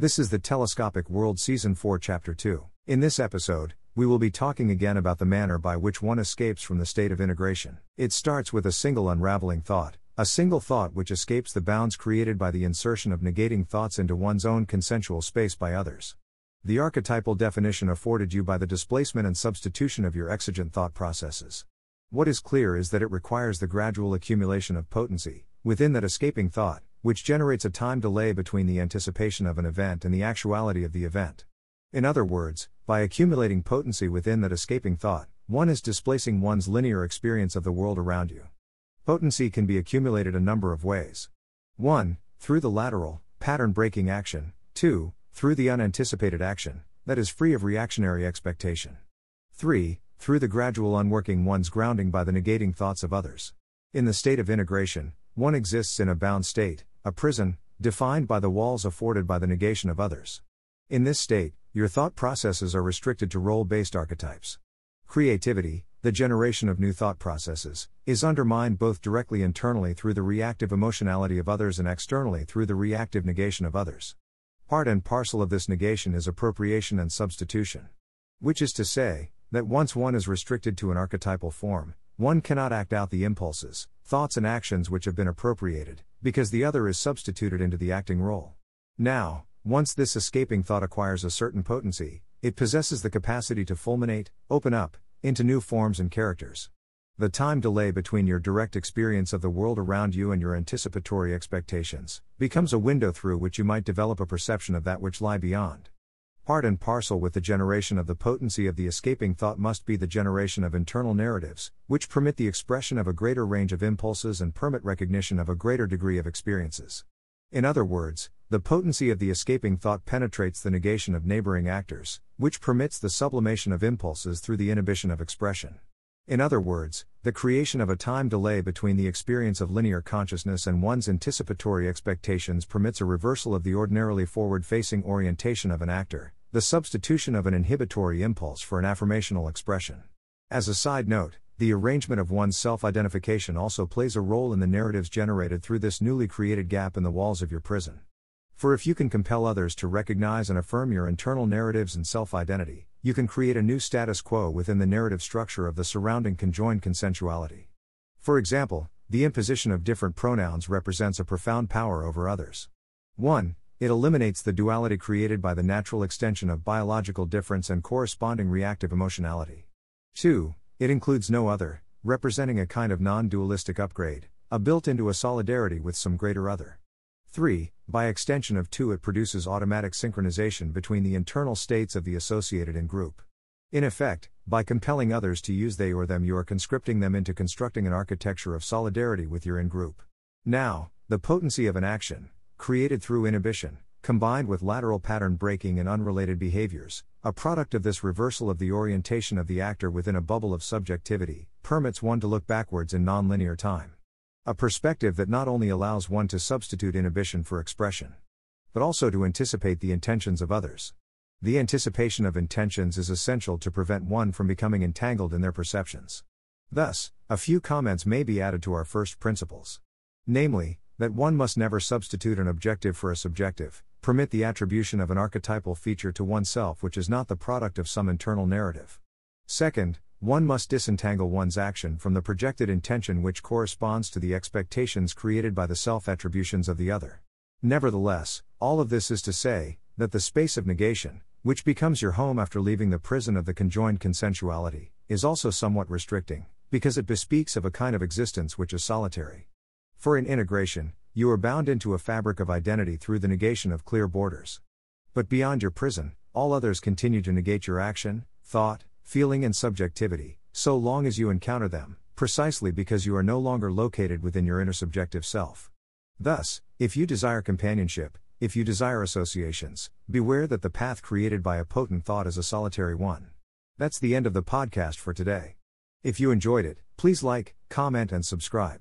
This is the Telescopic World Season 4, Chapter 2. In this episode, we will be talking again about the manner by which one escapes from the state of integration. It starts with a single unraveling thought, a single thought which escapes the bounds created by the insertion of negating thoughts into one's own consensual space by others. The archetypal definition afforded you by the displacement and substitution of your exigent thought processes. What is clear is that it requires the gradual accumulation of potency, within that escaping thought, which generates a time delay between the anticipation of an event and the actuality of the event. In other words, by accumulating potency within that escaping thought, one is displacing one's linear experience of the world around you. Potency can be accumulated a number of ways. 1. Through the lateral, pattern breaking action. 2. Through the unanticipated action, that is free of reactionary expectation. 3. Through the gradual unworking one's grounding by the negating thoughts of others. In the state of integration, one exists in a bound state, a prison, defined by the walls afforded by the negation of others. In this state, your thought processes are restricted to role based archetypes. Creativity, the generation of new thought processes, is undermined both directly internally through the reactive emotionality of others and externally through the reactive negation of others. Part and parcel of this negation is appropriation and substitution. Which is to say, that once one is restricted to an archetypal form, one cannot act out the impulses, thoughts, and actions which have been appropriated, because the other is substituted into the acting role. Now, once this escaping thought acquires a certain potency, it possesses the capacity to fulminate, open up, into new forms and characters. The time delay between your direct experience of the world around you and your anticipatory expectations becomes a window through which you might develop a perception of that which lie beyond. Part and parcel with the generation of the potency of the escaping thought must be the generation of internal narratives, which permit the expression of a greater range of impulses and permit recognition of a greater degree of experiences. In other words, the potency of the escaping thought penetrates the negation of neighboring actors, which permits the sublimation of impulses through the inhibition of expression. In other words, the creation of a time delay between the experience of linear consciousness and one's anticipatory expectations permits a reversal of the ordinarily forward facing orientation of an actor, the substitution of an inhibitory impulse for an affirmational expression. As a side note, the arrangement of one's self identification also plays a role in the narratives generated through this newly created gap in the walls of your prison. For if you can compel others to recognize and affirm your internal narratives and self identity, you can create a new status quo within the narrative structure of the surrounding conjoined consensuality. For example, the imposition of different pronouns represents a profound power over others. 1. It eliminates the duality created by the natural extension of biological difference and corresponding reactive emotionality. 2. It includes no other, representing a kind of non dualistic upgrade, a built into a solidarity with some greater other. 3. By extension of 2, it produces automatic synchronization between the internal states of the associated in group. In effect, by compelling others to use they or them, you are conscripting them into constructing an architecture of solidarity with your in group. Now, the potency of an action, created through inhibition, combined with lateral pattern breaking and unrelated behaviors, a product of this reversal of the orientation of the actor within a bubble of subjectivity, permits one to look backwards in nonlinear time. A perspective that not only allows one to substitute inhibition for expression, but also to anticipate the intentions of others. The anticipation of intentions is essential to prevent one from becoming entangled in their perceptions. Thus, a few comments may be added to our first principles. Namely, that one must never substitute an objective for a subjective, permit the attribution of an archetypal feature to oneself which is not the product of some internal narrative. Second, one must disentangle one's action from the projected intention which corresponds to the expectations created by the self attributions of the other. Nevertheless, all of this is to say, that the space of negation, which becomes your home after leaving the prison of the conjoined consensuality, is also somewhat restricting, because it bespeaks of a kind of existence which is solitary. For in integration, you are bound into a fabric of identity through the negation of clear borders. But beyond your prison, all others continue to negate your action, thought, feeling, and subjectivity, so long as you encounter them, precisely because you are no longer located within your inner subjective self. Thus, if you desire companionship, if you desire associations, beware that the path created by a potent thought is a solitary one. That's the end of the podcast for today. If you enjoyed it, please like, comment, and subscribe.